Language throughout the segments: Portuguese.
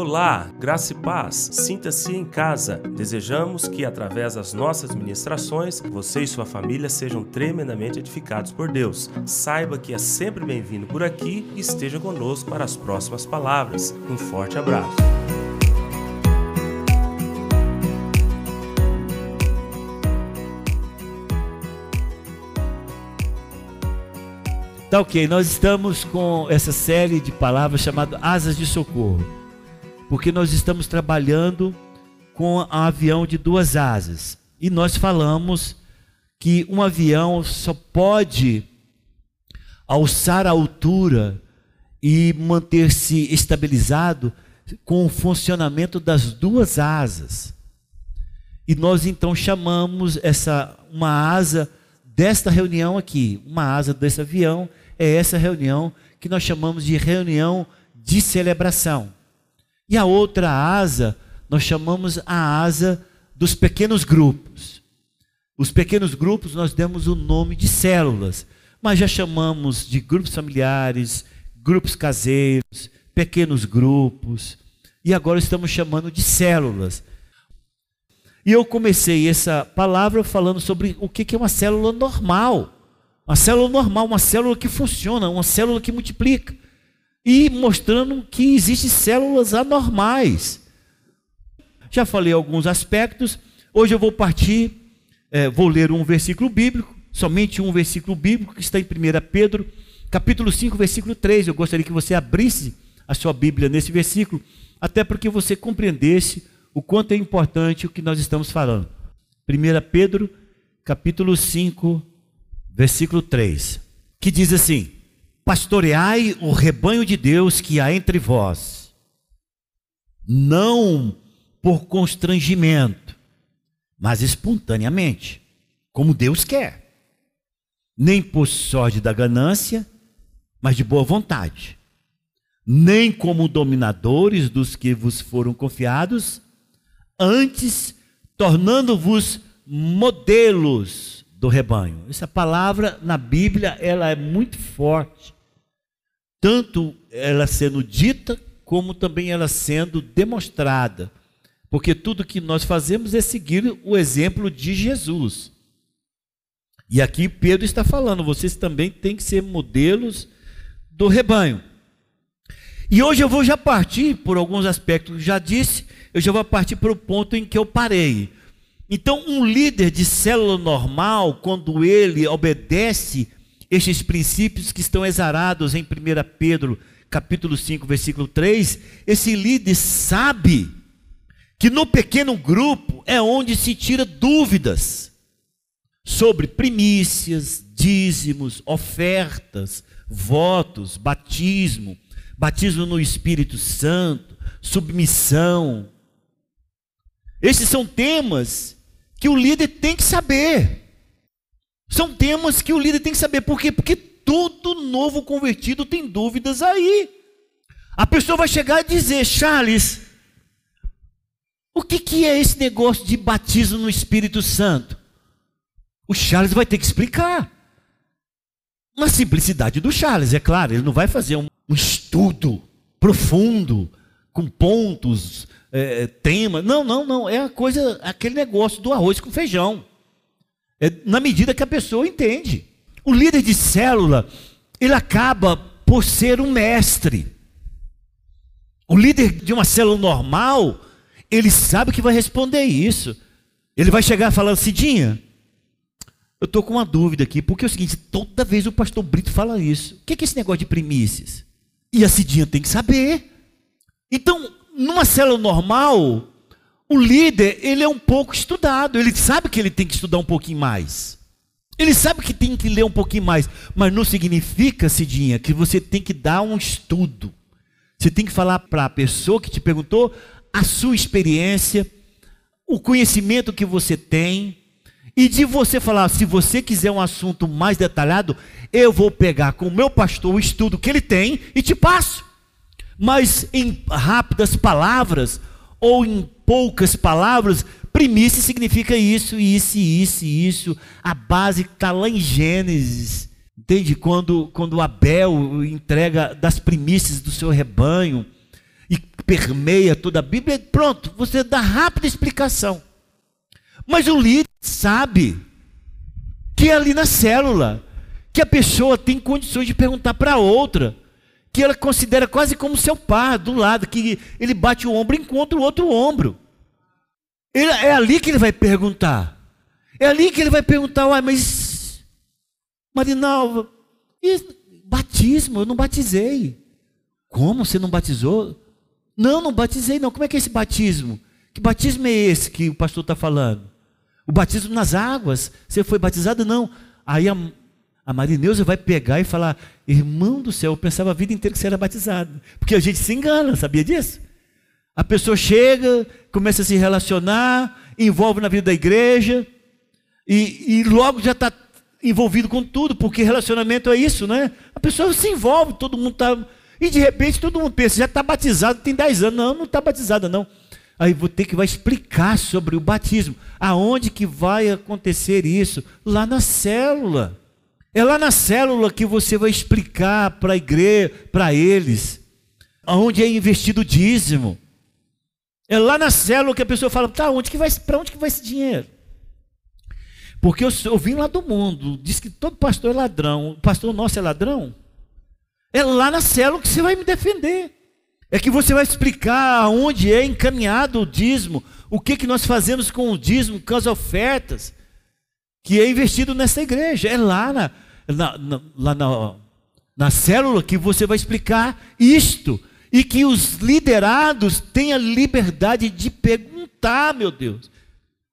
Olá, graça e paz. Sinta-se em casa. Desejamos que, através das nossas ministrações, você e sua família sejam tremendamente edificados por Deus. Saiba que é sempre bem-vindo por aqui e esteja conosco para as próximas palavras. Um forte abraço. Tá ok, nós estamos com essa série de palavras chamada Asas de Socorro porque nós estamos trabalhando com um avião de duas asas. E nós falamos que um avião só pode alçar a altura e manter-se estabilizado com o funcionamento das duas asas. E nós então chamamos essa uma asa desta reunião aqui, uma asa desse avião é essa reunião que nós chamamos de reunião de celebração. E a outra asa, nós chamamos a asa dos pequenos grupos. Os pequenos grupos nós demos o nome de células, mas já chamamos de grupos familiares, grupos caseiros, pequenos grupos, e agora estamos chamando de células. E eu comecei essa palavra falando sobre o que é uma célula normal. Uma célula normal, uma célula que funciona, uma célula que multiplica e mostrando que existem células anormais. Já falei alguns aspectos, hoje eu vou partir, é, vou ler um versículo bíblico, somente um versículo bíblico que está em 1 Pedro, capítulo 5, versículo 3. Eu gostaria que você abrisse a sua Bíblia nesse versículo, até porque você compreendesse o quanto é importante o que nós estamos falando. 1 Pedro, capítulo 5, versículo 3, que diz assim: pastoreai o rebanho de Deus que há entre vós, não por constrangimento, mas espontaneamente, como Deus quer, nem por sorte da ganância, mas de boa vontade, nem como dominadores dos que vos foram confiados, antes tornando-vos modelos do rebanho. Essa palavra na Bíblia ela é muito forte tanto ela sendo dita, como também ela sendo demonstrada. Porque tudo que nós fazemos é seguir o exemplo de Jesus. E aqui Pedro está falando, vocês também têm que ser modelos do rebanho. E hoje eu vou já partir por alguns aspectos que já disse, eu já vou partir para o ponto em que eu parei. Então, um líder de célula normal, quando ele obedece estes princípios que estão exarados em 1 Pedro, capítulo 5, versículo 3, esse líder sabe que no pequeno grupo é onde se tira dúvidas sobre primícias, dízimos, ofertas, votos, batismo, batismo no Espírito Santo, submissão. Esses são temas que o líder tem que saber. São temas que o líder tem que saber. Por quê? Porque todo novo convertido tem dúvidas aí. A pessoa vai chegar e dizer, Charles, o que, que é esse negócio de batismo no Espírito Santo? O Charles vai ter que explicar. Na simplicidade do Charles, é claro, ele não vai fazer um, estudo profundo, com pontos, é, tema. Não, não, não. É a coisa, aquele negócio do arroz com feijão. É na medida que a pessoa entende. O líder de célula, ele acaba por ser um mestre. O líder de uma célula normal, ele sabe que vai responder isso. Ele vai chegar falando, Cidinha, eu estou com uma dúvida aqui, porque é o seguinte, toda vez o pastor Brito fala isso. O que é esse negócio de primícias? E a Cidinha tem que saber. Então, numa célula normal, o líder, ele é um pouco estudado, ele sabe que ele tem que estudar um pouquinho mais. Ele sabe que tem que ler um pouquinho mais, mas não significa, Cidinha, que você tem que dar um estudo. Você tem que falar para a pessoa que te perguntou a sua experiência, o conhecimento que você tem, e de você falar, se você quiser um assunto mais detalhado, eu vou pegar com o meu pastor o estudo que ele tem e te passo. Mas em rápidas palavras, ou em poucas palavras, primícia significa isso, isso, isso, isso. A base está lá em Gênesis. Entende? Quando, quando Abel entrega das primícias do seu rebanho. e permeia toda a Bíblia, pronto, você dá rápida explicação. Mas o líder sabe que é ali na célula, que a pessoa tem condições de perguntar para outra, que ela considera quase como seu pai, do lado, que ele bate o ombro e encontra o outro ombro. Ele, é ali que ele vai perguntar. É ali que ele vai perguntar, uai, mas Marinalva, batismo, eu não batizei. Como você não batizou? Não, não batizei não. Como é que é esse batismo? Que batismo é esse que o pastor está falando? O batismo nas águas. Você foi batizado? Não. Aí a, a Marineuza vai pegar e falar: Irmão do céu, eu pensava a vida inteira que você era batizado. Porque a gente se engana, sabia disso? A pessoa chega, começa a se relacionar, envolve na vida da igreja, e, e logo já está envolvido com tudo, porque relacionamento é isso, né? A pessoa se envolve, todo mundo está. E de repente todo mundo pensa, já está batizado, tem 10 anos. Não, não está batizada, não. Aí vou ter que vai explicar sobre o batismo. Aonde que vai acontecer isso? Lá na célula. É lá na célula que você vai explicar para a igreja, para eles, aonde é investido o dízimo. É lá na célula que a pessoa fala, tá, onde que vai, para onde que vai esse dinheiro? Porque eu, eu vim lá do mundo, diz que todo pastor é ladrão. O pastor nosso é ladrão? É lá na célula que você vai me defender. É que você vai explicar aonde é encaminhado o dízimo, o que, que nós fazemos com o dízimo, com as ofertas, que é investido nessa igreja. É lá na, na, na, lá na, na célula que você vai explicar isto e que os liderados tenham liberdade de perguntar, meu Deus.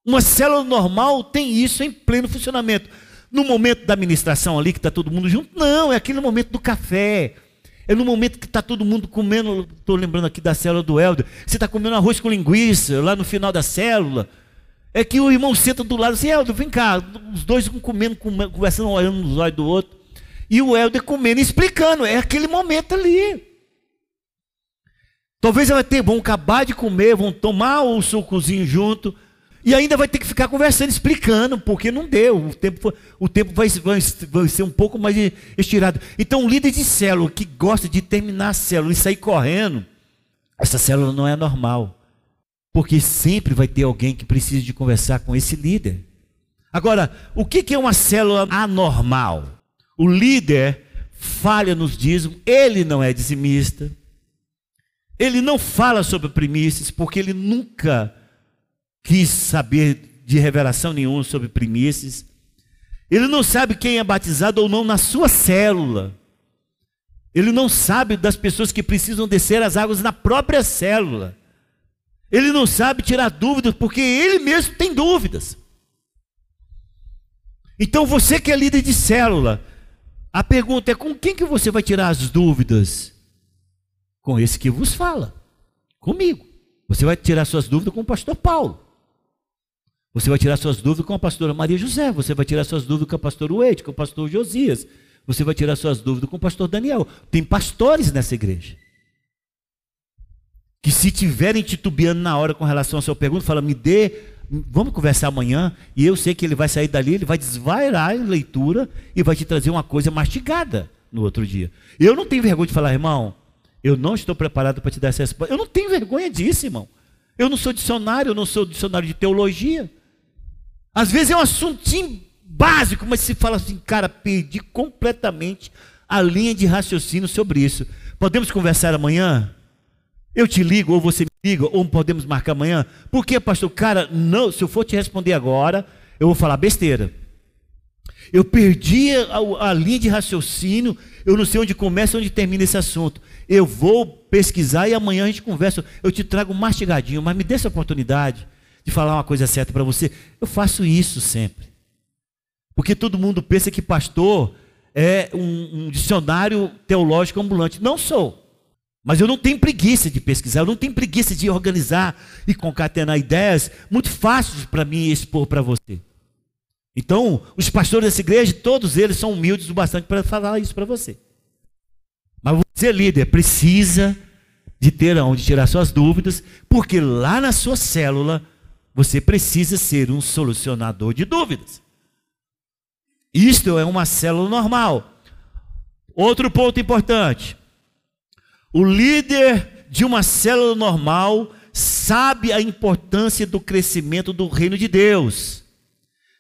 Uma célula normal tem isso em pleno funcionamento. No momento da administração ali, que está todo mundo junto, não, é aquele momento do café. É no momento que está todo mundo comendo, estou lembrando aqui da célula do Helder, você está comendo arroz com linguiça, lá no final da célula. É que o irmão senta do lado assim, Helder, vem cá, os dois comendo, conversando, olhando nos olhos do outro. E o Helder comendo explicando, é aquele momento ali. Talvez ela tenha, vão acabar de comer, vão tomar o sucozinho junto, e ainda vai ter que ficar conversando, explicando, porque não deu. O tempo, o tempo vai, vai, vai ser um pouco mais estirado. Então, um líder de célula que gosta de terminar a célula e sair correndo, essa célula não é normal. Porque sempre vai ter alguém que precisa de conversar com esse líder. Agora, o que é uma célula anormal? O líder falha nos dízimos, ele não é dizimista, ele não fala sobre primícias, porque ele nunca quis saber de revelação nenhuma sobre primícias. Ele não sabe quem é batizado ou não na sua célula. Ele não sabe das pessoas que precisam descer as águas na própria célula. Ele não sabe tirar dúvidas, porque ele mesmo tem dúvidas. Então você que é líder de célula, a pergunta é com quem que você vai tirar as dúvidas? com esse que vos fala, comigo. Você vai tirar suas dúvidas com o pastor Paulo. Você vai tirar suas dúvidas com a pastora Maria José. Você vai tirar suas dúvidas com o pastor Wade, com o pastor Josias. Você vai tirar suas dúvidas com o pastor Daniel. Tem pastores nessa igreja. Que se tiverem titubeando na hora com relação à sua pergunta, fala, me dê, vamos conversar amanhã, e eu sei que ele vai sair dali, ele vai desvairar a leitura e vai te trazer uma coisa mastigada no outro dia. Eu não tenho vergonha de falar, irmão, eu não estou preparado para te dar essa resposta. Eu não tenho vergonha disso, irmão. Eu não sou dicionário, eu não sou dicionário de teologia. Às vezes é um assuntinho básico, mas se fala assim, cara, perdi completamente a linha de raciocínio sobre isso. Podemos conversar amanhã? Eu te ligo, ou você me liga, ou podemos marcar amanhã? Por que, pastor? Cara, não, se eu for te responder agora, eu vou falar besteira. Eu perdi a, a linha de raciocínio, eu não sei onde começa e onde termina esse assunto. Eu vou pesquisar e amanhã a gente conversa. Eu te trago mastigadinho, mas me dê essa oportunidade de falar uma coisa certa para você. Eu faço isso sempre. Porque todo mundo pensa que pastor é um, um dicionário teológico ambulante. Não sou. Mas eu não tenho preguiça de pesquisar, eu não tenho preguiça de organizar e concatenar ideias muito fáceis para mim expor para você. Então, os pastores dessa igreja, todos eles são humildes o bastante para falar isso para você. Mas você, líder, precisa de ter aonde tirar suas dúvidas, porque lá na sua célula você precisa ser um solucionador de dúvidas. Isto é uma célula normal. Outro ponto importante: o líder de uma célula normal sabe a importância do crescimento do reino de Deus.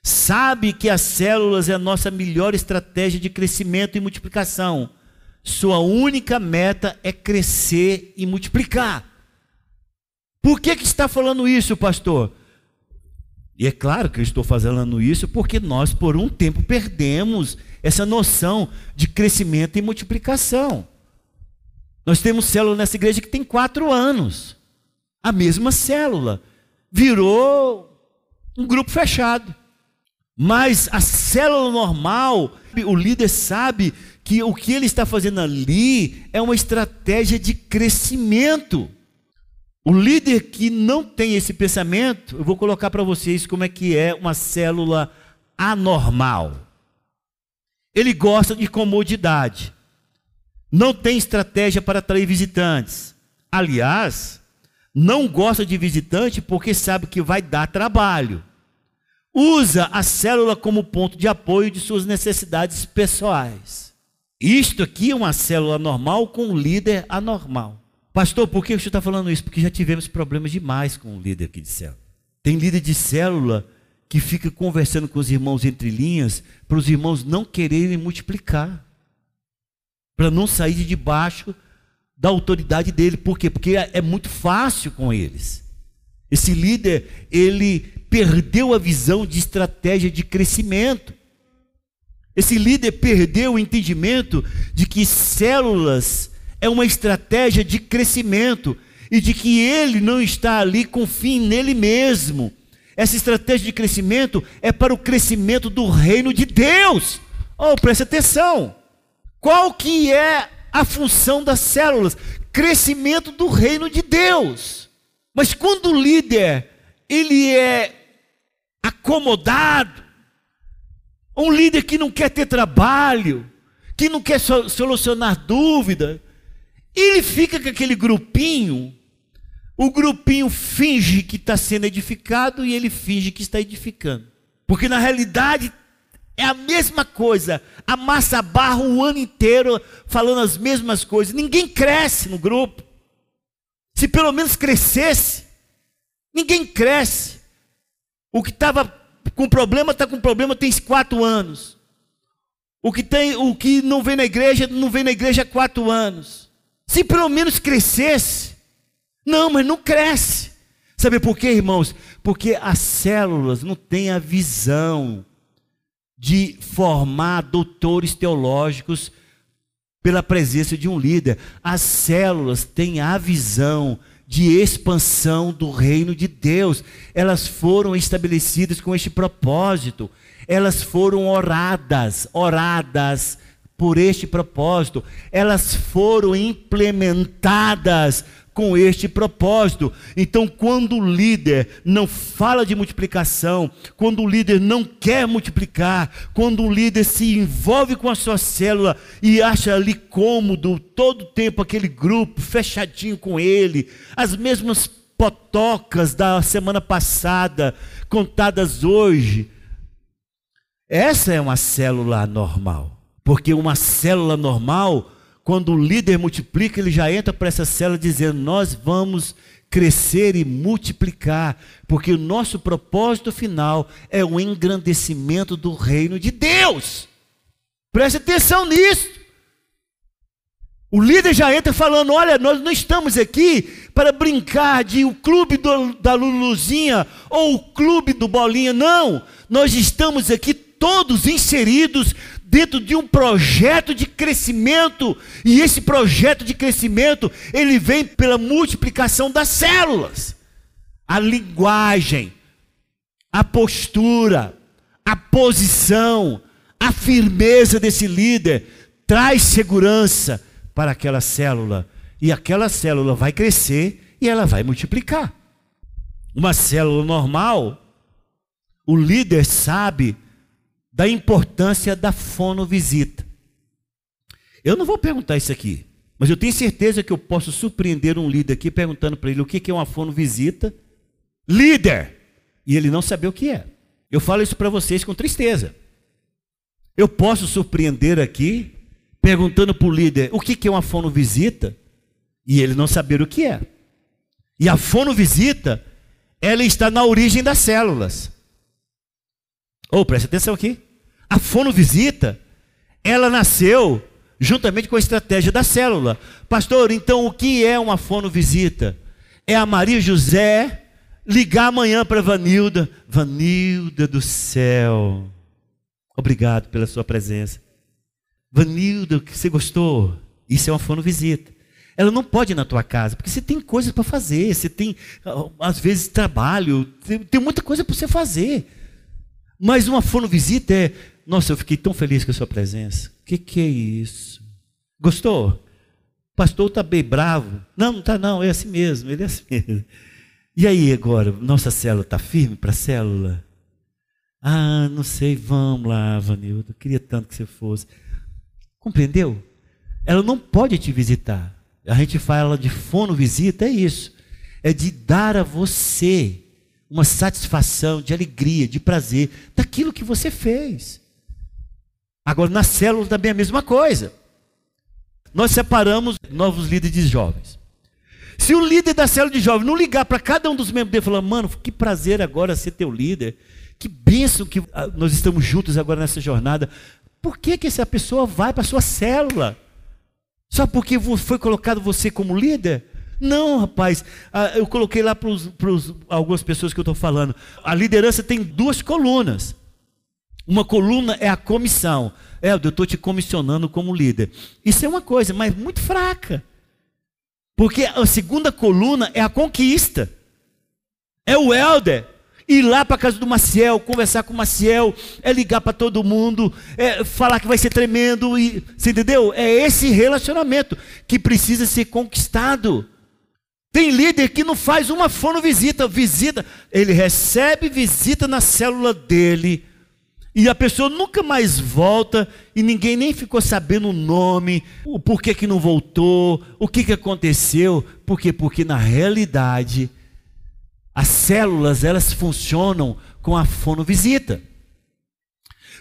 Sabe que as células é a nossa melhor estratégia de crescimento e multiplicação. Sua única meta é crescer e multiplicar. Por que, que está falando isso, pastor? E é claro que eu estou falando isso porque nós, por um tempo, perdemos essa noção de crescimento e multiplicação. Nós temos célula nessa igreja que tem quatro anos. A mesma célula. Virou um grupo fechado. Mas a célula normal, o líder sabe que o que ele está fazendo ali é uma estratégia de crescimento. O líder que não tem esse pensamento, eu vou colocar para vocês como é que é uma célula anormal. Ele gosta de comodidade. Não tem estratégia para atrair visitantes. Aliás, não gosta de visitante porque sabe que vai dar trabalho. Usa a célula como ponto de apoio de suas necessidades pessoais. Isto aqui é uma célula normal com um líder anormal. Pastor, por que o senhor está falando isso? Porque já tivemos problemas demais com o líder aqui de célula. Tem líder de célula que fica conversando com os irmãos entre linhas para os irmãos não quererem multiplicar. Para não sair de debaixo da autoridade dele. Por quê? Porque é muito fácil com eles. Esse líder, ele perdeu a visão de estratégia de crescimento. Esse líder perdeu o entendimento de que células é uma estratégia de crescimento e de que ele não está ali com fim nele mesmo. Essa estratégia de crescimento é para o crescimento do reino de Deus. Oh, preste atenção. Qual que é a função das células? Crescimento do reino de Deus. Mas quando o líder ele é acomodado, um líder que não quer ter trabalho, que não quer solucionar dúvida, ele fica com aquele grupinho, o grupinho finge que está sendo edificado e ele finge que está edificando. Porque na realidade é a mesma coisa, a massa barra o ano inteiro falando as mesmas coisas. Ninguém cresce no grupo. Se pelo menos crescesse, ninguém cresce. O que estava com problema está com problema tem quatro anos. O que tem, o que não vem na igreja não vem na igreja há quatro anos. Se pelo menos crescesse. Não, mas não cresce. Sabe por quê, irmãos? Porque as células não têm a visão de formar doutores teológicos pela presença de um líder. As células têm a visão de expansão do reino de Deus. Elas foram estabelecidas com este propósito. Elas foram oradas, oradas por este propósito, elas foram implementadas com este propósito. Então, quando o líder não fala de multiplicação, quando o líder não quer multiplicar, quando o líder se envolve com a sua célula e acha ali cômodo todo o tempo aquele grupo fechadinho com ele, as mesmas potocas da semana passada contadas hoje. Essa é uma célula normal. Porque uma célula normal, quando o líder multiplica, ele já entra para essa célula dizendo: Nós vamos crescer e multiplicar, porque o nosso propósito final é o engrandecimento do reino de Deus. Preste atenção nisso. O líder já entra falando: olha, nós não estamos aqui para brincar de o clube do, da Luluzinha ou o clube do Bolinha, não. Nós estamos aqui todos inseridos dentro de um projeto de crescimento, e esse projeto de crescimento, ele vem pela multiplicação das células. A linguagem, a postura, a posição, a firmeza desse líder traz segurança para aquela célula, e aquela célula vai crescer e ela vai multiplicar. Uma célula normal, o líder sabe da importância da fonovisita. Eu não vou perguntar isso aqui, mas eu tenho certeza que eu posso surpreender um líder aqui perguntando para ele o que é uma fonovisita. Líder! E ele não saber o que é. Eu falo isso para vocês com tristeza. Eu posso surpreender aqui perguntando para o líder o que é uma fonovisita E ele não saber o que é. E a fonovisita, ela está na origem das células. Ou oh, preste atenção aqui. A fonovisita, ela nasceu juntamente com a estratégia da célula. Pastor, então o que é uma fonovisita? É a Maria José ligar amanhã para Vanilda. Vanilda do céu, obrigado pela sua presença. Vanilda, você gostou? Isso é uma fonovisita. Ela não pode ir na tua casa, porque você tem coisas para fazer, você tem, às vezes, trabalho, tem, tem muita coisa para você fazer. Mas uma fonovisita é, nossa, eu fiquei tão feliz com a sua presença. O que, que é isso? Gostou? O pastor está bem bravo. Não, não está não, é assim mesmo, ele é assim mesmo. E aí agora, nossa célula está firme para a célula? Ah, não sei, vamos lá, Vanildo, eu queria tanto que você fosse. Compreendeu? Ela não pode te visitar. A gente fala de fono visita, é isso. É de dar a você uma satisfação, de alegria, de prazer daquilo que você fez. Agora, na célula também é a mesma coisa. Nós separamos novos líderes de jovens. Se o líder da célula de jovens não ligar para cada um dos membros dele e falar, mano, que prazer agora ser teu líder, que bênção que ah, nós estamos juntos agora nessa jornada. Por que, que essa pessoa vai para a sua célula? Só porque foi colocado você como líder? Não, rapaz. Ah, eu coloquei lá para algumas pessoas que eu estou falando. A liderança tem duas colunas. Uma coluna é a comissão. É, eu estou te comissionando como líder. Isso é uma coisa, mas muito fraca. Porque a segunda coluna é a conquista. É o elder ir lá para a casa do Maciel, conversar com o Maciel, é ligar para todo mundo, é falar que vai ser tremendo, e, você entendeu? É esse relacionamento que precisa ser conquistado. Tem líder que não faz uma fono visita, visita, ele recebe visita na célula dele, e a pessoa nunca mais volta, e ninguém nem ficou sabendo o nome, o porquê que não voltou, o que, que aconteceu, por quê? Porque na realidade, as células, elas funcionam com a fonovisita.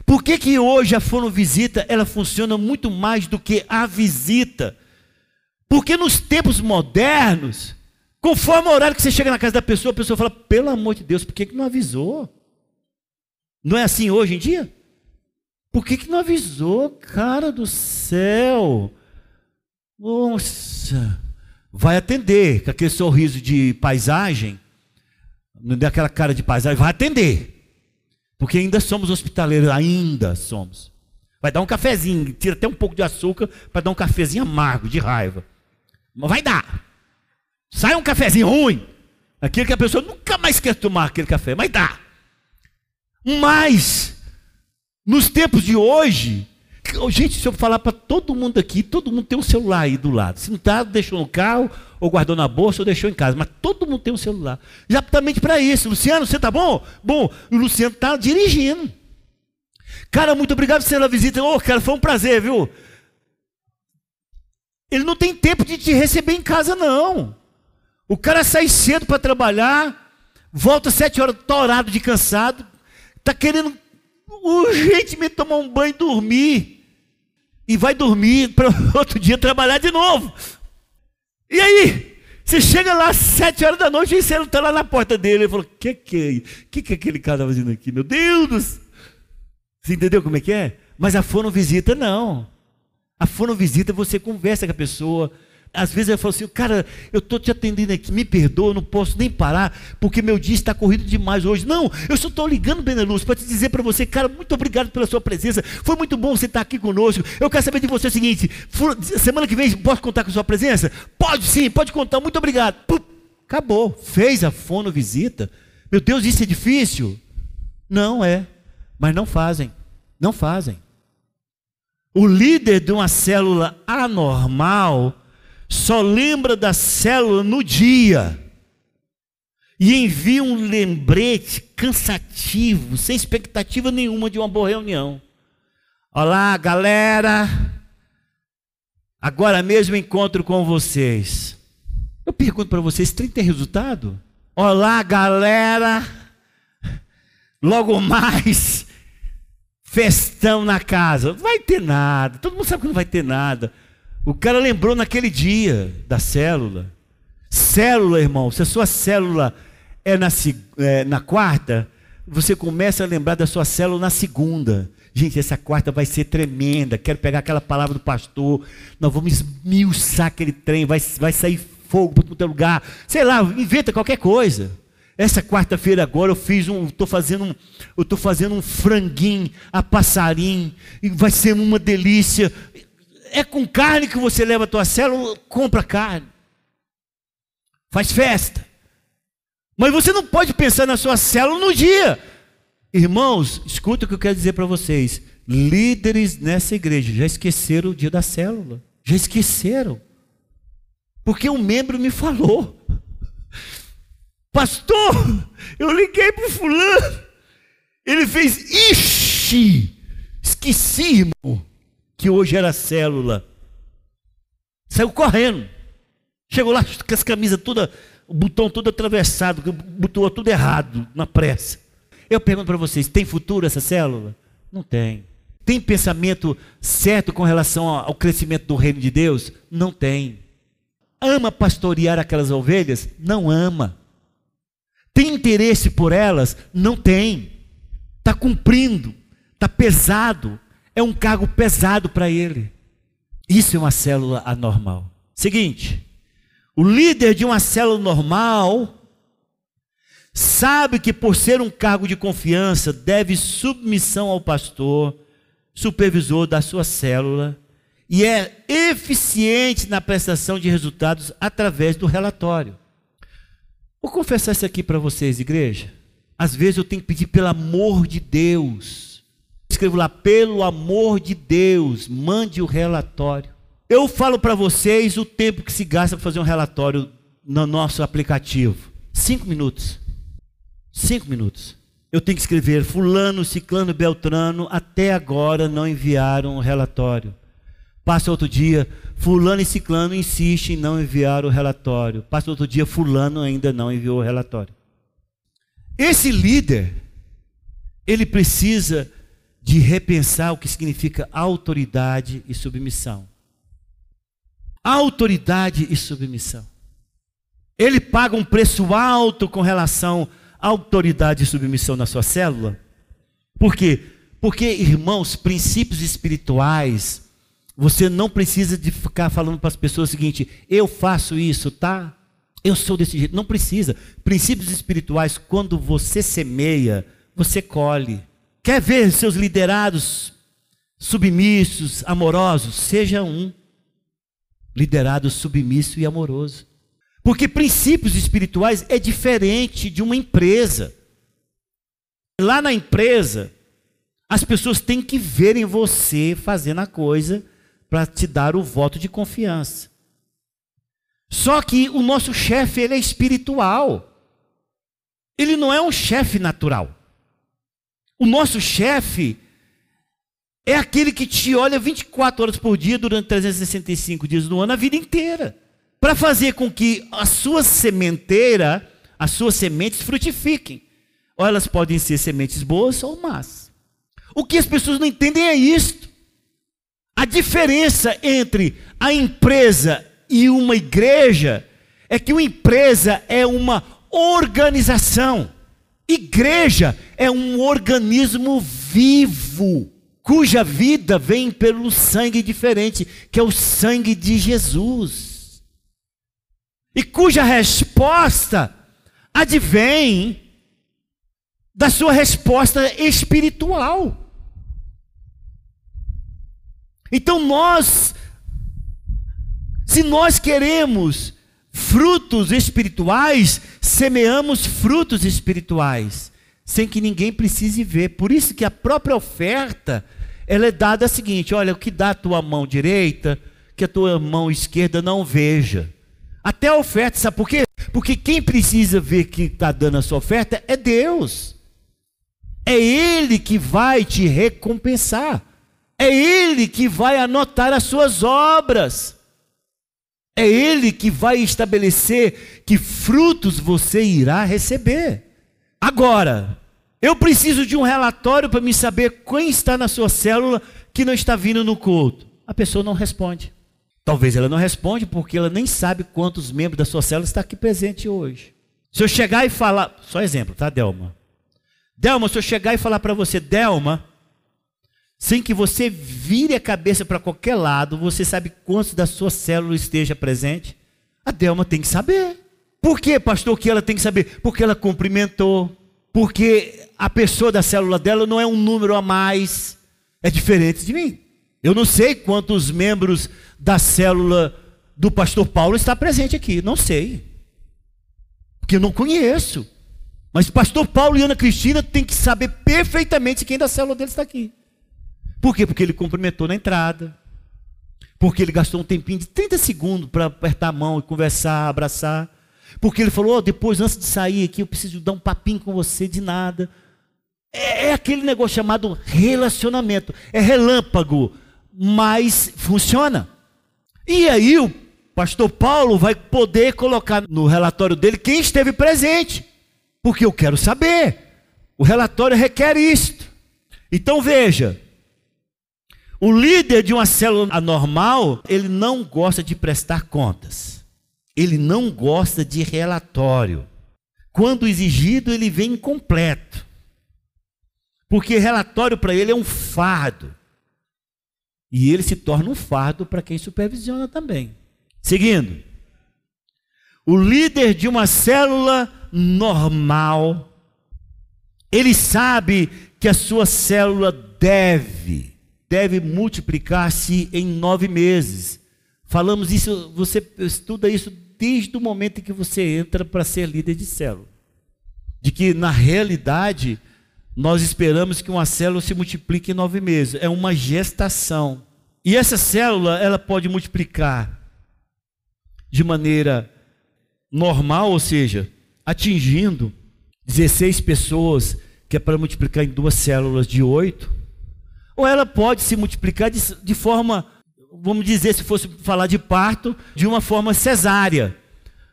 Por que, que hoje a fonovisita, ela funciona muito mais do que a visita? Porque nos tempos modernos, conforme o horário que você chega na casa da pessoa, a pessoa fala, pelo amor de Deus, por que, que não avisou? Não é assim hoje em dia? Por que, que não avisou? Cara do céu! Nossa! Vai atender com aquele sorriso de paisagem, não dê aquela cara de paisagem, vai atender. Porque ainda somos hospitaleiros, ainda somos. Vai dar um cafezinho, tira até um pouco de açúcar para dar um cafezinho amargo, de raiva. Mas vai dar. Sai um cafezinho ruim. Aquele que a pessoa nunca mais quer tomar aquele café, mas dá. Mas, nos tempos de hoje, gente, se eu falar para todo mundo aqui, todo mundo tem um celular aí do lado. Se não está, deixou no carro, ou guardou na bolsa, ou deixou em casa. Mas todo mundo tem um celular. Exatamente para isso. Luciano, você está bom? Bom, o Luciano está dirigindo. Cara, muito obrigado pela visita. Ô, oh, cara, foi um prazer, viu? Ele não tem tempo de te receber em casa, não. O cara sai cedo para trabalhar, volta sete horas torado de cansado, está querendo urgentemente tomar um banho e dormir. E vai dormir para outro dia trabalhar de novo. E aí? Você chega lá às sete horas da noite e você está lá na porta dele. Ele falou: O que, que, é, que, que é aquele cara fazendo aqui? Meu Deus! Você entendeu como é que é? Mas a fono visita não. A fono visita você conversa com a pessoa, às vezes eu falo assim, cara, eu estou te atendendo aqui, me perdoa, eu não posso nem parar, porque meu dia está corrido demais hoje. Não, eu só estou ligando, Beneluz, para te dizer para você, cara, muito obrigado pela sua presença. Foi muito bom você estar aqui conosco. Eu quero saber de você o seguinte: semana que vem posso contar com a sua presença? Pode sim, pode contar, muito obrigado. Pum, acabou. Fez a fono visita. Meu Deus, isso é difícil? Não é, mas não fazem. Não fazem. O líder de uma célula anormal só lembra da célula no dia e envia um lembrete cansativo, sem expectativa nenhuma de uma boa reunião. Olá, galera. Agora mesmo encontro com vocês. Eu pergunto para vocês, tem ter resultado? Olá, galera. Logo mais, festão na casa. Não vai ter nada. Todo mundo sabe que não vai ter nada. O cara lembrou naquele dia da célula. Célula, irmão, se a sua célula é na, é, na quarta, você começa a lembrar da sua célula na segunda. Gente, essa quarta vai ser tremenda. Quero pegar aquela palavra do pastor. Nós vamos esmiuçar aquele trem. Vai, vai sair fogo para todo lugar. Sei lá, inventa qualquer coisa. Essa quarta-feira agora eu fiz um, estou fazendo um, fazendo um franguinho a passarinho e vai ser uma delícia. É com carne que você leva a tua célula, compra carne. Faz festa. Mas você não pode pensar na sua célula no dia. Irmãos, escuta o que eu quero dizer para vocês. Líderes nessa igreja já esqueceram o dia da célula. Já esqueceram. Porque um membro me falou. Pastor, eu liguei para o fulano. Ele fez, ixi, esqueci, irmão, que hoje era célula. Saiu correndo. Chegou lá com as camisas toda, o botão todo atravessado, botou tudo errado na pressa. Eu pergunto para vocês: tem futuro essa célula? Não tem. Tem pensamento certo com relação ao crescimento do reino de Deus? Não tem. Ama pastorear aquelas ovelhas? Não ama. Tem interesse por elas? Não tem. Está cumprindo, está pesado, é um cargo pesado para ele. Isso é uma célula anormal. Seguinte, o líder de uma célula normal sabe que por ser um cargo de confiança deve submissão ao pastor, supervisor da sua célula e é eficiente na prestação de resultados através do relatório. Vou confessar isso aqui para vocês, igreja. Às vezes eu tenho que pedir pelo amor de Deus. Escrevo lá, pelo amor de Deus, mande o relatório. Eu falo para vocês o tempo que se gasta para fazer um relatório no nosso aplicativo. Cinco minutos. Cinco minutos. Eu tenho que escrever fulano, ciclano, beltrano, até agora não enviaram o relatório. Passa outro dia, fulano e ciclano insistem em não enviar o relatório. Passa outro dia, fulano ainda não enviou o relatório. Esse líder, ele precisa de repensar o que significa autoridade e submissão. Autoridade e submissão. Ele paga um preço alto com relação à autoridade e submissão na sua célula. Por quê? Porque, irmãos, princípios espirituais você não precisa de ficar falando para as pessoas o seguinte: eu faço isso, tá? Eu sou desse jeito. Não precisa. Princípios espirituais, quando você semeia, você colhe. Quer ver seus liderados submissos, amorosos? Seja um liderado submisso e amoroso. Porque princípios espirituais é diferente de uma empresa. Lá na empresa, as pessoas têm que ver em você fazendo a coisa para te dar o voto de confiança. Só que o nosso chefe, ele é espiritual. Ele não é um chefe natural. O nosso chefe é aquele que te olha 24 horas por dia durante 365 dias do ano, a vida inteira, para fazer com que a sua sementeira, as suas sementes frutifiquem. Ou elas podem ser sementes boas ou más. O que as pessoas não entendem é isto. A diferença entre a empresa e uma igreja é que uma empresa é uma organização. Igreja é um organismo vivo, cuja vida vem pelo sangue diferente, que é o sangue de Jesus. E cuja resposta advém da sua resposta espiritual. Então nós, se nós queremos frutos espirituais, semeamos frutos espirituais, sem que ninguém precise ver. Por isso que a própria oferta, ela é dada a seguinte: olha, o que dá a tua mão direita, que a tua mão esquerda não veja. Até a oferta, sabe por quê? Porque quem precisa ver que está dando a sua oferta é Deus. É Ele que vai te recompensar. É Ele que vai anotar as suas obras. É Ele que vai estabelecer que frutos você irá receber. Agora, eu preciso de um relatório para me saber quem está na sua célula que não está vindo no culto. A pessoa não responde. Talvez ela não responde porque ela nem sabe quantos membros da sua célula está aqui presente hoje. Se eu chegar e falar, só exemplo, tá, Delma? Delma, se eu chegar e falar para você, Delma, sem que você vire a cabeça para qualquer lado, você sabe quantos da sua célula esteja presente? A Delma tem que saber. Por que, pastor, que ela tem que saber? Porque ela cumprimentou. Porque a pessoa da célula dela não é um número a mais. É diferente de mim. Eu não sei quantos membros da célula do pastor Paulo está presente aqui. Não sei. Porque eu não conheço. Mas pastor Paulo e Ana Cristina têm que saber perfeitamente quem da célula deles está aqui. Por quê? Porque ele cumprimentou na entrada. Porque ele gastou um tempinho de 30 segundos para apertar a mão e conversar, abraçar. Porque ele falou: oh, depois, antes de sair aqui, eu preciso dar um papinho com você de nada. É, é aquele negócio chamado relacionamento. É relâmpago, mas funciona. E aí o pastor Paulo vai poder colocar no relatório dele quem esteve presente. Porque eu quero saber. O relatório requer isto. Então veja, o líder de uma célula anormal, ele não gosta de prestar contas. Ele não gosta de relatório. Quando exigido, ele vem incompleto. Porque relatório para ele é um fardo. E ele se torna um fardo para quem supervisiona também. Seguindo. O líder de uma célula normal, ele sabe que a sua célula deve, deve multiplicar-se em nove meses. Falamos isso, você estuda isso desde o momento em que você entra para ser líder de célula. De que, na realidade, nós esperamos que uma célula se multiplique em nove meses. É uma gestação. E essa célula, ela pode multiplicar de maneira normal, ou seja, atingindo 16 pessoas, que é para multiplicar em duas células de oito. Ou ela pode se multiplicar de, de forma vamos dizer, se fosse falar de parto, de uma forma cesárea.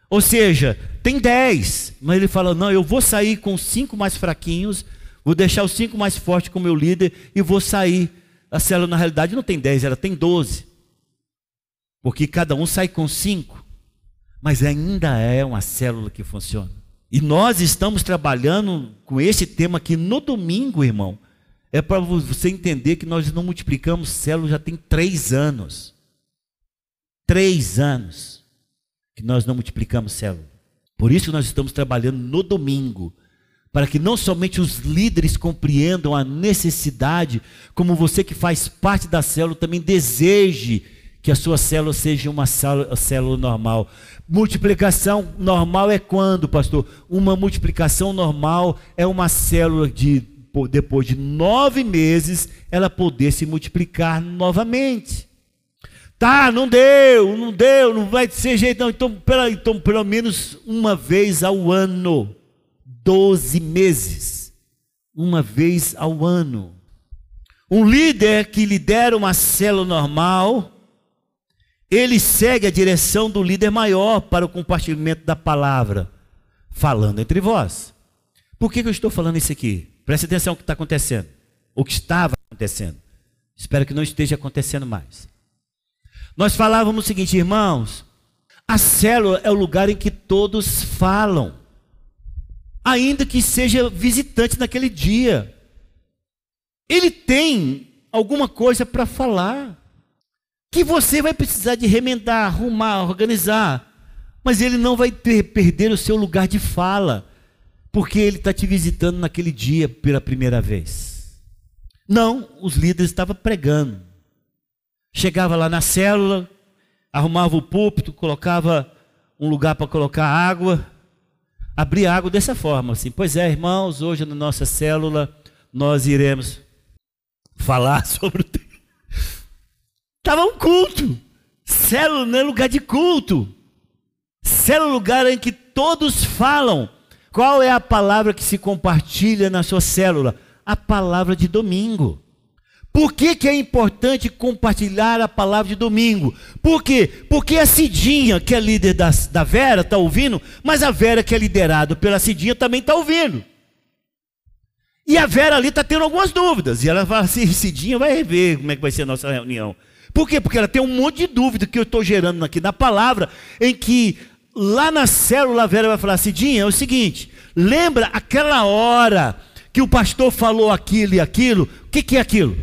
Ou seja, tem dez, mas ele fala: não, eu vou sair com cinco mais fraquinhos, vou deixar os cinco mais fortes como meu líder e vou sair. A célula, na realidade, não tem dez, ela tem doze. Porque cada um sai com cinco, mas ainda é uma célula que funciona. E nós estamos trabalhando com esse tema aqui no domingo, irmão é para você entender que nós não multiplicamos células já tem três anos. Três anos que nós não multiplicamos células. Por isso que nós estamos trabalhando no domingo. Para que não somente os líderes compreendam a necessidade, como você que faz parte da célula também deseje que a sua célula seja uma célula, célula normal. Multiplicação normal é quando, pastor? Uma multiplicação normal é uma célula de depois de nove meses, ela poder se multiplicar novamente. Tá, não deu, não deu, não vai ser jeito, não. Então, pela, então pelo menos uma vez ao ano. Doze meses. Uma vez ao ano. Um líder que lidera uma célula normal, ele segue a direção do líder maior para o compartilhamento da palavra, falando entre vós. Por que, que eu estou falando isso aqui? Preste atenção no que está acontecendo. O que estava acontecendo. Espero que não esteja acontecendo mais. Nós falávamos o seguinte, irmãos: a célula é o lugar em que todos falam, ainda que seja visitante naquele dia. Ele tem alguma coisa para falar, que você vai precisar de remendar, arrumar, organizar, mas ele não vai ter, perder o seu lugar de fala porque ele está te visitando naquele dia pela primeira vez. Não, os líderes estavam pregando. Chegava lá na célula, arrumava o púlpito, colocava um lugar para colocar água, abria água dessa forma, assim. Pois é, irmãos, hoje na nossa célula nós iremos falar sobre o Estava um culto. Célula não é lugar de culto. Célula é lugar em que todos falam. Qual é a palavra que se compartilha na sua célula? A palavra de domingo. Por que, que é importante compartilhar a palavra de domingo? Por quê? Porque a Cidinha, que é líder da, da Vera, está ouvindo, mas a Vera, que é liderada pela Cidinha, também está ouvindo. E a Vera ali está tendo algumas dúvidas. E ela fala assim: Cidinha vai ver como é que vai ser a nossa reunião. Por quê? Porque ela tem um monte de dúvida que eu estou gerando aqui na palavra, em que lá na célula a Vera vai falar, Cidinha, é o seguinte, lembra aquela hora que o pastor falou aquilo e aquilo? O que, que é aquilo?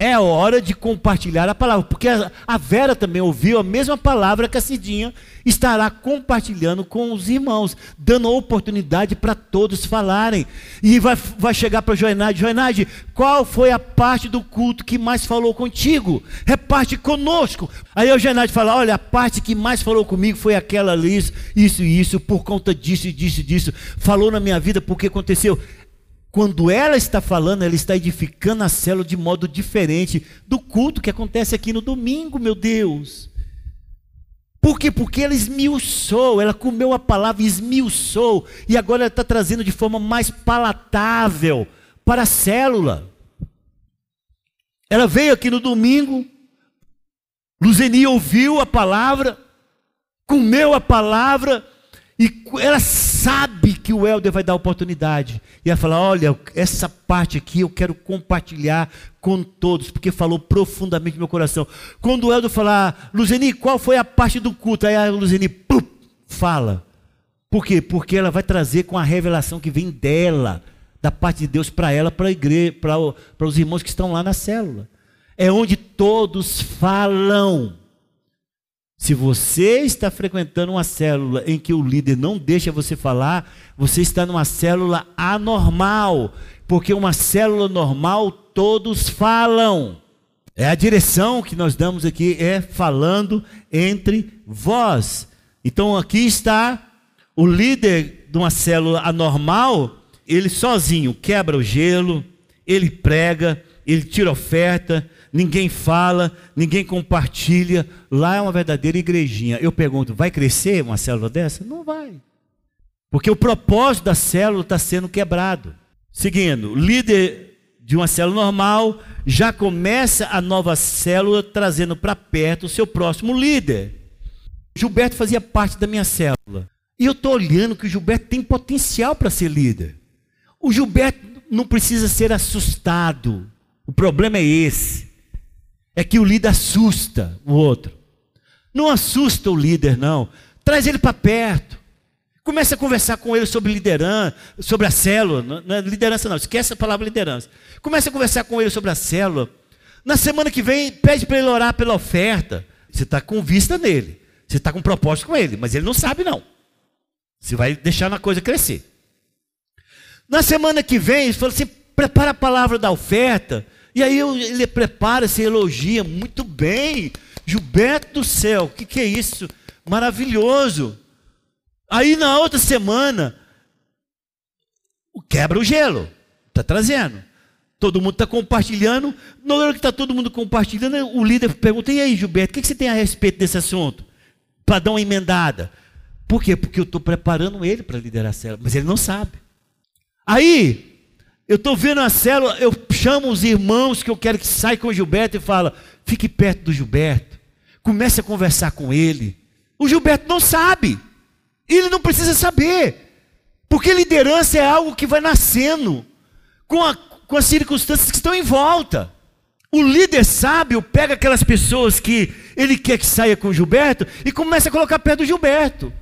É hora de compartilhar a palavra, porque a Vera também ouviu a mesma palavra que a Cidinha estará compartilhando com os irmãos, dando oportunidade para todos falarem. E vai, vai chegar para Joinade: Joinade, qual foi a parte do culto que mais falou contigo? Reparte conosco. Aí o Joinade fala: Olha, a parte que mais falou comigo foi aquela ali, isso e isso, por conta disso e disso e disso. Falou na minha vida porque aconteceu. Quando ela está falando, ela está edificando a célula de modo diferente do culto que acontece aqui no domingo, meu Deus. Por quê? Porque ela esmiuçou, ela comeu a palavra esmiuçou, e agora ela está trazendo de forma mais palatável para a célula. Ela veio aqui no domingo, Luzeni ouviu a palavra, comeu a palavra, e ela sabe que o Helder vai dar oportunidade. E ela fala: Olha, essa parte aqui eu quero compartilhar com todos, porque falou profundamente no meu coração. Quando o Helder falar, Luzeni, qual foi a parte do culto? Aí a Luzeni fala. Por quê? Porque ela vai trazer com a revelação que vem dela, da parte de Deus para ela, para a igreja, para os irmãos que estão lá na célula. É onde todos falam. Se você está frequentando uma célula em que o líder não deixa você falar, você está numa célula anormal, porque uma célula normal todos falam. É a direção que nós damos aqui é falando entre vós. Então aqui está o líder de uma célula anormal, ele sozinho quebra o gelo, ele prega, ele tira oferta, ninguém fala, ninguém compartilha. Lá é uma verdadeira igrejinha. Eu pergunto, vai crescer uma célula dessa? Não vai. Porque o propósito da célula está sendo quebrado. Seguindo, líder de uma célula normal já começa a nova célula trazendo para perto o seu próximo líder. Gilberto fazia parte da minha célula. E eu estou olhando que o Gilberto tem potencial para ser líder. O Gilberto não precisa ser assustado. O problema é esse é que o líder assusta o outro. Não assusta o líder, não. Traz ele para perto. Começa a conversar com ele sobre liderança, sobre a célula. Não é liderança, não. Esquece a palavra liderança. Começa a conversar com ele sobre a célula. Na semana que vem, pede para ele orar pela oferta. Você está com vista nele. Você está com propósito com ele. Mas ele não sabe, não. Você vai deixar a coisa crescer. Na semana que vem, ele fala assim: prepara a palavra da oferta. E aí ele prepara, se elogia, muito bem. Gilberto do céu, o que, que é isso? Maravilhoso. Aí na outra semana, quebra o gelo, está trazendo. Todo mundo está compartilhando. Na hora que está todo mundo compartilhando, o líder pergunta: E aí, Gilberto, o que, que você tem a respeito desse assunto? Para dar uma emendada. Por quê? Porque eu estou preparando ele para liderar a célula, mas ele não sabe. Aí, eu estou vendo a célula, eu chamo os irmãos que eu quero que saiam com o Gilberto e fala: fique perto do Gilberto, comece a conversar com ele. O Gilberto não sabe, ele não precisa saber, porque liderança é algo que vai nascendo com, a, com as circunstâncias que estão em volta. O líder sábio pega aquelas pessoas que ele quer que saia com o Gilberto e começa a colocar perto do Gilberto.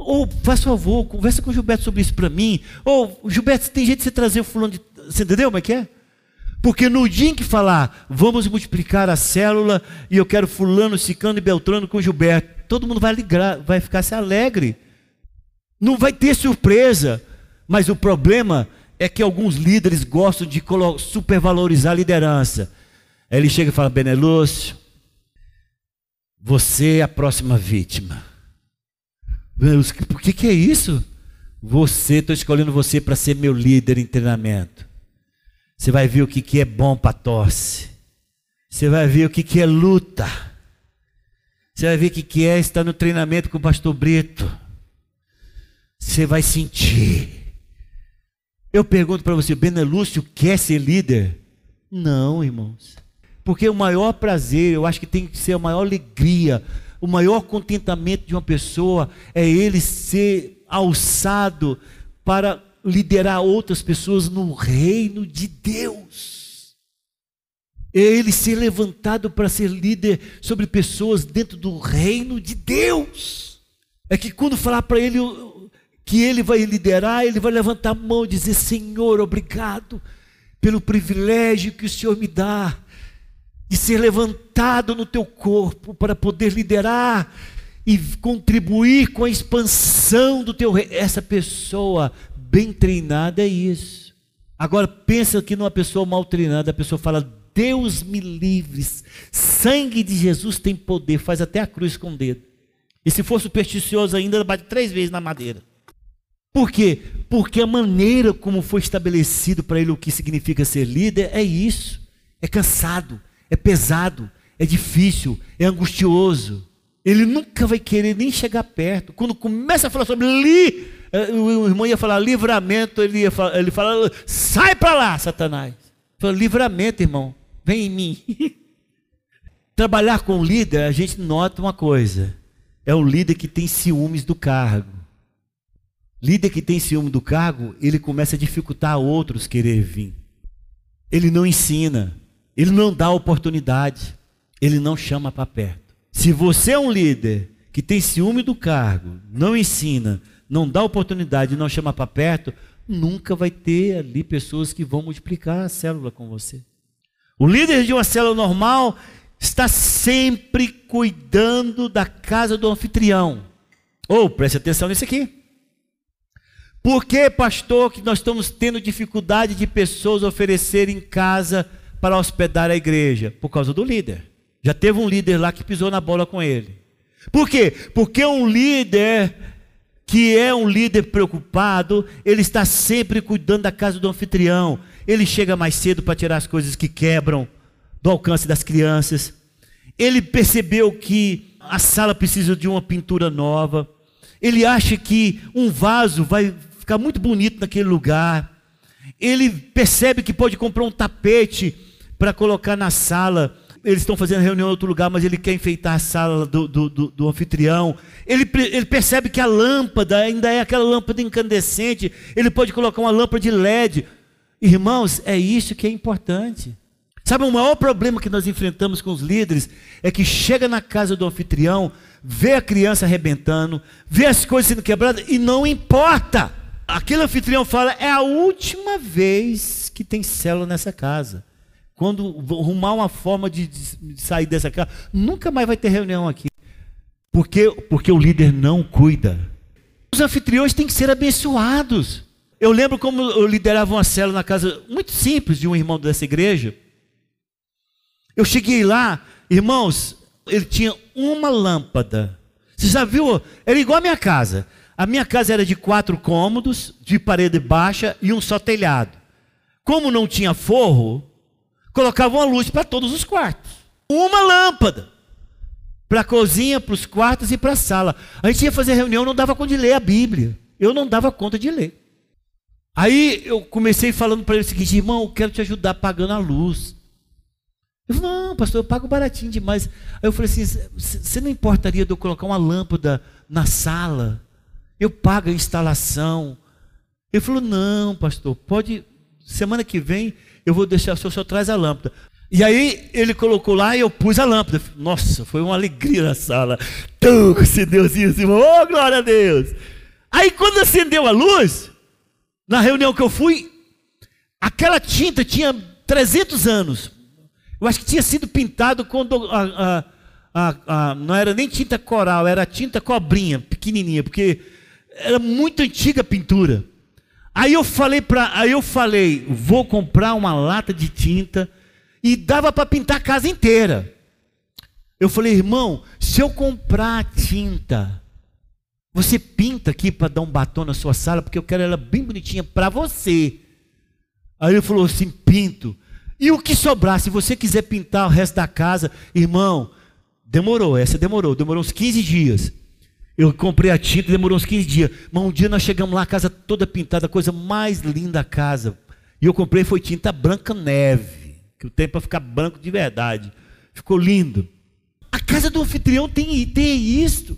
Ou, faz favor, conversa com o Gilberto sobre isso para mim. Ou, Gilberto, tem jeito de você trazer o fulano de. Você entendeu como é que é? Porque no dia em que falar, vamos multiplicar a célula, e eu quero fulano, cicano e beltrano com o Gilberto, todo mundo vai ligar, vai ficar se alegre. Não vai ter surpresa. Mas o problema é que alguns líderes gostam de supervalorizar a liderança. Aí ele chega e fala, Benelúcio, você é a próxima vítima. Por que, que é isso? Você, estou escolhendo você para ser meu líder em treinamento. Você vai ver o que, que é bom para tosse. Você vai ver o que, que é luta. Você vai ver o que, que é estar no treinamento com o pastor Brito. Você vai sentir. Eu pergunto para você, Benelúcio quer ser líder? Não, irmãos. Porque o maior prazer, eu acho que tem que ser a maior alegria o maior contentamento de uma pessoa é ele ser alçado para liderar outras pessoas no reino de Deus. É ele ser levantado para ser líder sobre pessoas dentro do reino de Deus. É que quando falar para ele que ele vai liderar, ele vai levantar a mão e dizer: Senhor, obrigado pelo privilégio que o Senhor me dá de ser levantado no teu corpo para poder liderar e contribuir com a expansão do teu reino. Essa pessoa bem treinada é isso. Agora pensa que numa pessoa mal treinada, a pessoa fala: Deus me livre, sangue de Jesus tem poder, faz até a cruz com o dedo. E se for supersticioso ainda, bate três vezes na madeira. Por quê? Porque a maneira como foi estabelecido para ele o que significa ser líder é isso. É cansado, é pesado, é difícil, é angustioso. Ele nunca vai querer nem chegar perto. Quando começa a falar sobre li, eh, o irmão ia falar livramento, ele, ia falar, ele fala, sai para lá, Satanás. Fala, livramento, irmão, vem em mim. Trabalhar com líder, a gente nota uma coisa: é um líder que tem ciúmes do cargo. Líder que tem ciúme do cargo, ele começa a dificultar outros querer vir. Ele não ensina, ele não dá oportunidade, ele não chama para perto. Se você é um líder que tem ciúme do cargo, não ensina, não dá oportunidade, não chama para perto, nunca vai ter ali pessoas que vão multiplicar a célula com você. O líder de uma célula normal está sempre cuidando da casa do anfitrião. Ou oh, preste atenção nisso aqui. Por que, pastor, que nós estamos tendo dificuldade de pessoas oferecerem casa para hospedar a igreja? Por causa do líder. Já teve um líder lá que pisou na bola com ele. Por quê? Porque um líder que é um líder preocupado, ele está sempre cuidando da casa do anfitrião. Ele chega mais cedo para tirar as coisas que quebram do alcance das crianças. Ele percebeu que a sala precisa de uma pintura nova. Ele acha que um vaso vai ficar muito bonito naquele lugar. Ele percebe que pode comprar um tapete para colocar na sala. Eles estão fazendo reunião em outro lugar, mas ele quer enfeitar a sala do, do, do, do anfitrião. Ele, ele percebe que a lâmpada ainda é aquela lâmpada incandescente. Ele pode colocar uma lâmpada de LED. Irmãos, é isso que é importante. Sabe, o maior problema que nós enfrentamos com os líderes é que chega na casa do anfitrião, vê a criança arrebentando, vê as coisas sendo quebradas e não importa. Aquele anfitrião fala: é a última vez que tem célula nessa casa. Quando arrumar uma forma de, de sair dessa casa, nunca mais vai ter reunião aqui. Porque, porque o líder não cuida. Os anfitriões têm que ser abençoados. Eu lembro como eu liderava uma célula na casa muito simples de um irmão dessa igreja. Eu cheguei lá, irmãos, ele tinha uma lâmpada. Você já viu? Era igual a minha casa. A minha casa era de quatro cômodos, de parede baixa e um só telhado. Como não tinha forro, colocavam uma luz para todos os quartos. Uma lâmpada. Para a cozinha, para os quartos e para a sala. A gente ia fazer reunião, não dava conta de ler a Bíblia. Eu não dava conta de ler. Aí eu comecei falando para ele o seguinte, irmão, eu quero te ajudar pagando a luz. Ele falou, não, pastor, eu pago baratinho demais. Aí eu falei assim, você não importaria de eu colocar uma lâmpada na sala? eu pago a instalação. Ele falou: Não, pastor, pode, semana que vem eu vou deixar, o senhor só traz a lâmpada. E aí ele colocou lá e eu pus a lâmpada. Nossa, foi uma alegria na sala. Tum, acendeu assim, assim, oh glória a Deus. Aí quando acendeu a luz, na reunião que eu fui, aquela tinta tinha 300 anos. Eu acho que tinha sido pintado quando a, a, a, não era nem tinta coral, era tinta cobrinha, pequenininha, porque era muito antiga a pintura. Aí eu falei para, aí eu falei, vou comprar uma lata de tinta e dava para pintar a casa inteira. Eu falei, irmão, se eu comprar tinta, você pinta aqui para dar um batom na sua sala, porque eu quero ela bem bonitinha para você. Aí ele falou assim: pinto. E o que sobrar, se você quiser pintar o resto da casa, irmão, demorou, essa demorou, demorou uns 15 dias. Eu comprei a tinta, demorou uns 15 dias. Mas um dia nós chegamos lá, a casa toda pintada, a coisa mais linda a casa. E eu comprei foi tinta branca neve, que o tempo para ficar branco de verdade. Ficou lindo. A casa do anfitrião tem, tem isto.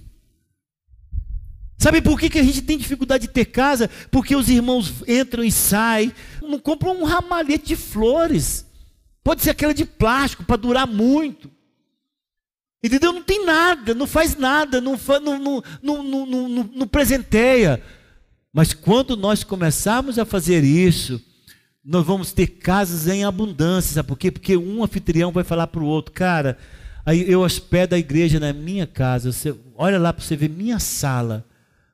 Sabe por que, que a gente tem dificuldade de ter casa? Porque os irmãos entram e saem, não compram um ramalhete de flores. Pode ser aquela de plástico para durar muito. Entendeu? Não tem nada, não faz nada, não, não, não, não, presenteia. Mas quando nós começarmos a fazer isso, nós vamos ter casas em abundância. Sabe por quê? Porque um anfitrião vai falar para o outro, cara, aí eu hospedo a igreja na minha casa. Você, olha lá para você ver minha sala,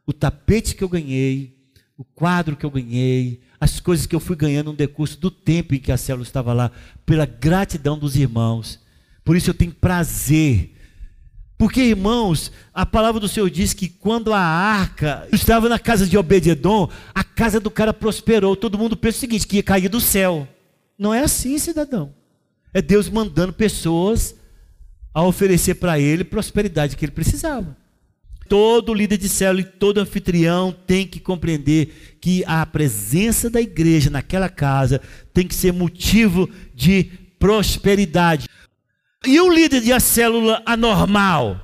o tapete que eu ganhei, o quadro que eu ganhei, as coisas que eu fui ganhando no decurso do tempo em que a célula estava lá, pela gratidão dos irmãos. Por isso eu tenho prazer porque, irmãos, a palavra do Senhor diz que quando a arca estava na casa de Obededon, a casa do cara prosperou. Todo mundo pensa o seguinte: que ia cair do céu. Não é assim, cidadão. É Deus mandando pessoas a oferecer para ele prosperidade que ele precisava. Todo líder de célula e todo anfitrião tem que compreender que a presença da igreja naquela casa tem que ser motivo de prosperidade. E o líder de a célula anormal?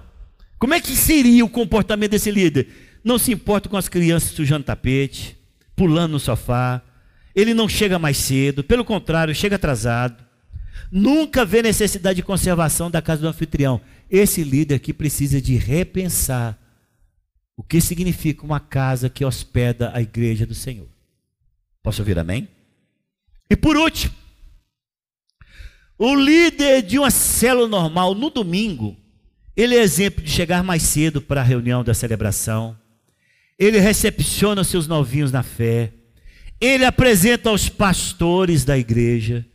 Como é que seria o comportamento desse líder? Não se importa com as crianças sujando tapete, pulando no sofá. Ele não chega mais cedo, pelo contrário, chega atrasado. Nunca vê necessidade de conservação da casa do anfitrião. Esse líder aqui precisa de repensar o que significa uma casa que hospeda a igreja do Senhor. Posso ouvir amém? E por último, o líder de uma célula normal no domingo, ele é exemplo de chegar mais cedo para a reunião da celebração. Ele recepciona seus novinhos na fé. Ele apresenta aos pastores da igreja.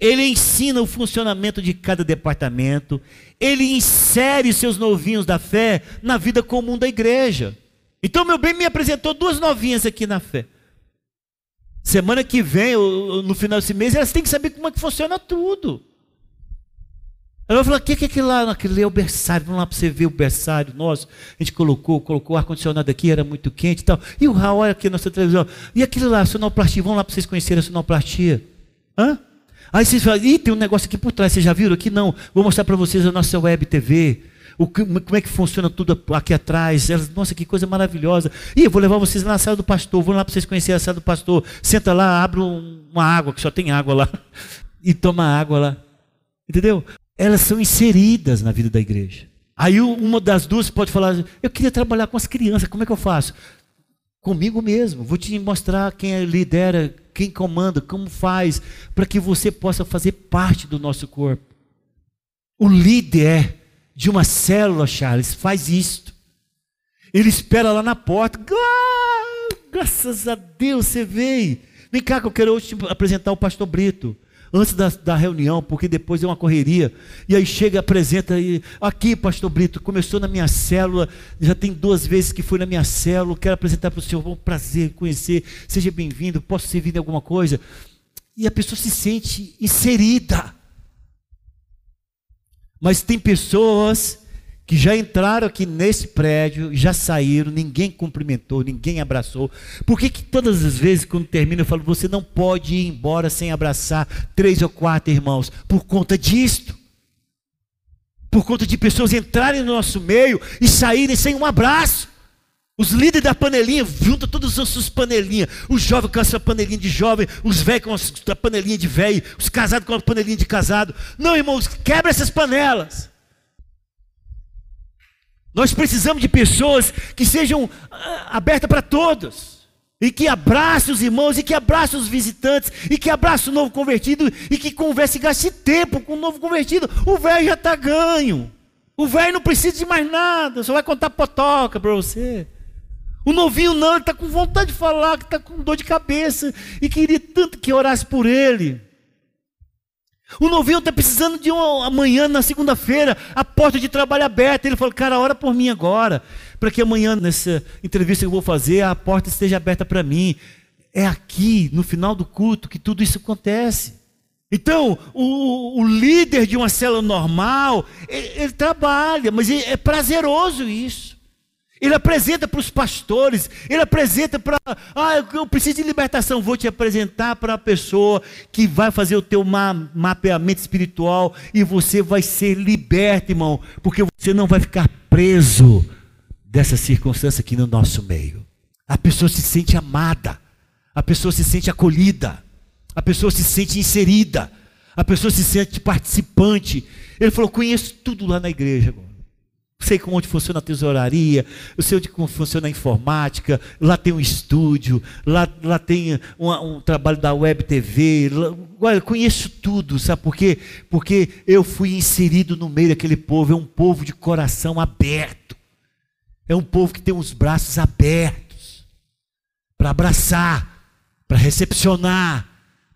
Ele ensina o funcionamento de cada departamento. Ele insere seus novinhos da fé na vida comum da igreja. Então, meu bem me apresentou duas novinhas aqui na fé. Semana que vem, no final desse mês, elas têm que saber como é que funciona tudo. Ela vai falar, o que, que é aquilo lá? Aquilo é o berçário, vamos lá para você ver o berçário nosso. A gente colocou, colocou o ar-condicionado aqui, era muito quente e tal. E o Raul, olha aqui na nossa televisão. E aquilo lá, sonoplastia, vamos lá para vocês conhecerem a sonoplastia. Hã? Aí vocês falam, ih, tem um negócio aqui por trás, vocês já viram aqui? Não, vou mostrar para vocês a nossa web TV. O, como é que funciona tudo aqui atrás. Elas, nossa, que coisa maravilhosa. E eu vou levar vocês na sala do pastor, vou lá para vocês conhecerem a sala do pastor. Senta lá, abre uma água, que só tem água lá. E toma água lá. Entendeu? elas são inseridas na vida da igreja. Aí uma das duas pode falar: Eu queria trabalhar com as crianças, como é que eu faço? Comigo mesmo, vou te mostrar quem lidera, quem comanda, como faz, para que você possa fazer parte do nosso corpo. O líder de uma célula, Charles, faz isto. Ele espera lá na porta. Graças a Deus você veio. Vem cá que eu quero hoje te apresentar o pastor Brito antes da, da reunião, porque depois é uma correria. E aí chega, apresenta aí, aqui, pastor Brito, começou na minha célula, já tem duas vezes que foi na minha célula, quero apresentar para o senhor, um prazer conhecer, seja bem-vindo, posso servir em alguma coisa? E a pessoa se sente inserida. Mas tem pessoas que já entraram aqui nesse prédio, já saíram, ninguém cumprimentou, ninguém abraçou. Por que, que todas as vezes, quando termina, eu falo, você não pode ir embora sem abraçar três ou quatro irmãos? Por conta disto. Por conta de pessoas entrarem no nosso meio e saírem sem um abraço. Os líderes da panelinha, junta todas as suas panelinhas. Os jovens com a sua panelinha de jovem, os velhos com a panelinha de velho, os casados com a panelinha de casado. Não, irmãos, quebra essas panelas. Nós precisamos de pessoas que sejam ah, abertas para todos. E que abrace os irmãos, e que abrace os visitantes, e que abrace o novo convertido, e que converse e gaste tempo com o novo convertido. O velho já está ganho. O velho não precisa de mais nada, só vai contar potoca para você. O novinho não, ele está com vontade de falar, que está com dor de cabeça, e queria tanto que orasse por ele. O novinho está precisando de uma amanhã, na segunda-feira, a porta de trabalho aberta. Ele falou, cara, ora por mim agora, para que amanhã, nessa entrevista que eu vou fazer, a porta esteja aberta para mim. É aqui, no final do culto, que tudo isso acontece. Então, o, o líder de uma célula normal, ele, ele trabalha, mas é prazeroso isso. Ele apresenta para os pastores, ele apresenta para, ah, eu preciso de libertação, vou te apresentar para a pessoa que vai fazer o teu ma mapeamento espiritual e você vai ser liberto, irmão, porque você não vai ficar preso dessa circunstância aqui no nosso meio. A pessoa se sente amada, a pessoa se sente acolhida, a pessoa se sente inserida, A pessoa se sente participante. Ele falou: conheço tudo lá na igreja agora. Sei como funciona a tesouraria, eu sei onde como funciona a informática, lá tem um estúdio, lá, lá tem um, trabalho da web TV, lá, conheço tudo, sabe por quê? Porque eu fui inserido no meio daquele povo, é um povo de coração aberto, é um povo que tem os braços abertos para abraçar, para recepcionar,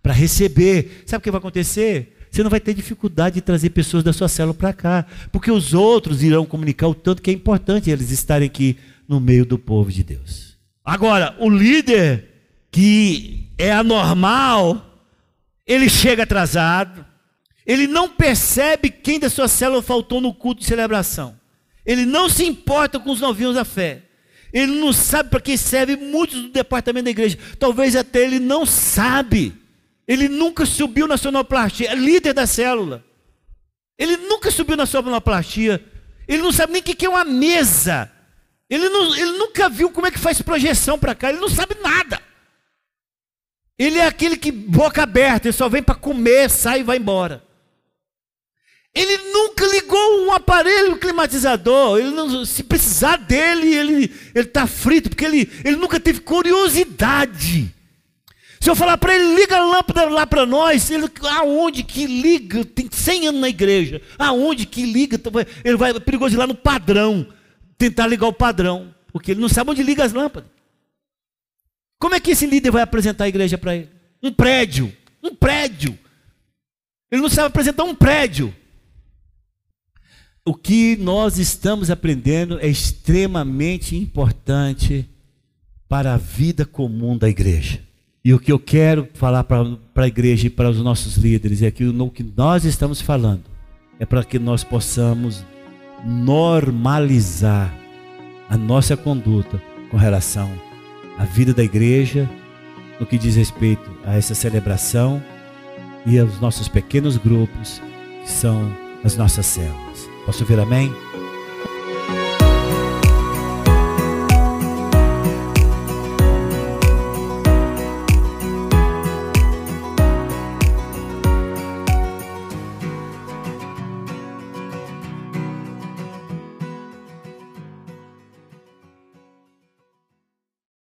para receber. Sabe o que vai acontecer? Você não vai ter dificuldade de trazer pessoas da sua célula para cá, porque os outros irão comunicar o tanto que é importante eles estarem aqui no meio do povo de Deus. Agora, o líder que é anormal, ele chega atrasado, ele não percebe quem da sua célula faltou no culto de celebração. Ele não se importa com os novinhos da fé. Ele não sabe para quem serve muitos do departamento da igreja. Talvez até ele não sabe ele nunca subiu na sonoplastia, é líder da célula. Ele nunca subiu na sonoplastia. Ele não sabe nem o que é uma mesa. Ele, não, ele nunca viu como é que faz projeção para cá. Ele não sabe nada. Ele é aquele que, boca aberta, ele só vem para comer, sai e vai embora. Ele nunca ligou um aparelho climatizador. Ele não, se precisar dele, ele está frito, porque ele, ele nunca teve curiosidade. Se eu falar para ele, liga a lâmpada lá para nós, ele, aonde que liga? Tem 100 anos na igreja. Aonde que liga? Ele vai, é perigoso ir lá no padrão, tentar ligar o padrão, porque ele não sabe onde liga as lâmpadas. Como é que esse líder vai apresentar a igreja para ele? Um prédio, um prédio. Ele não sabe apresentar um prédio. O que nós estamos aprendendo é extremamente importante para a vida comum da igreja. E o que eu quero falar para a igreja e para os nossos líderes é que o que nós estamos falando é para que nós possamos normalizar a nossa conduta com relação à vida da igreja, no que diz respeito a essa celebração e aos nossos pequenos grupos, que são as nossas células. Posso ouvir amém?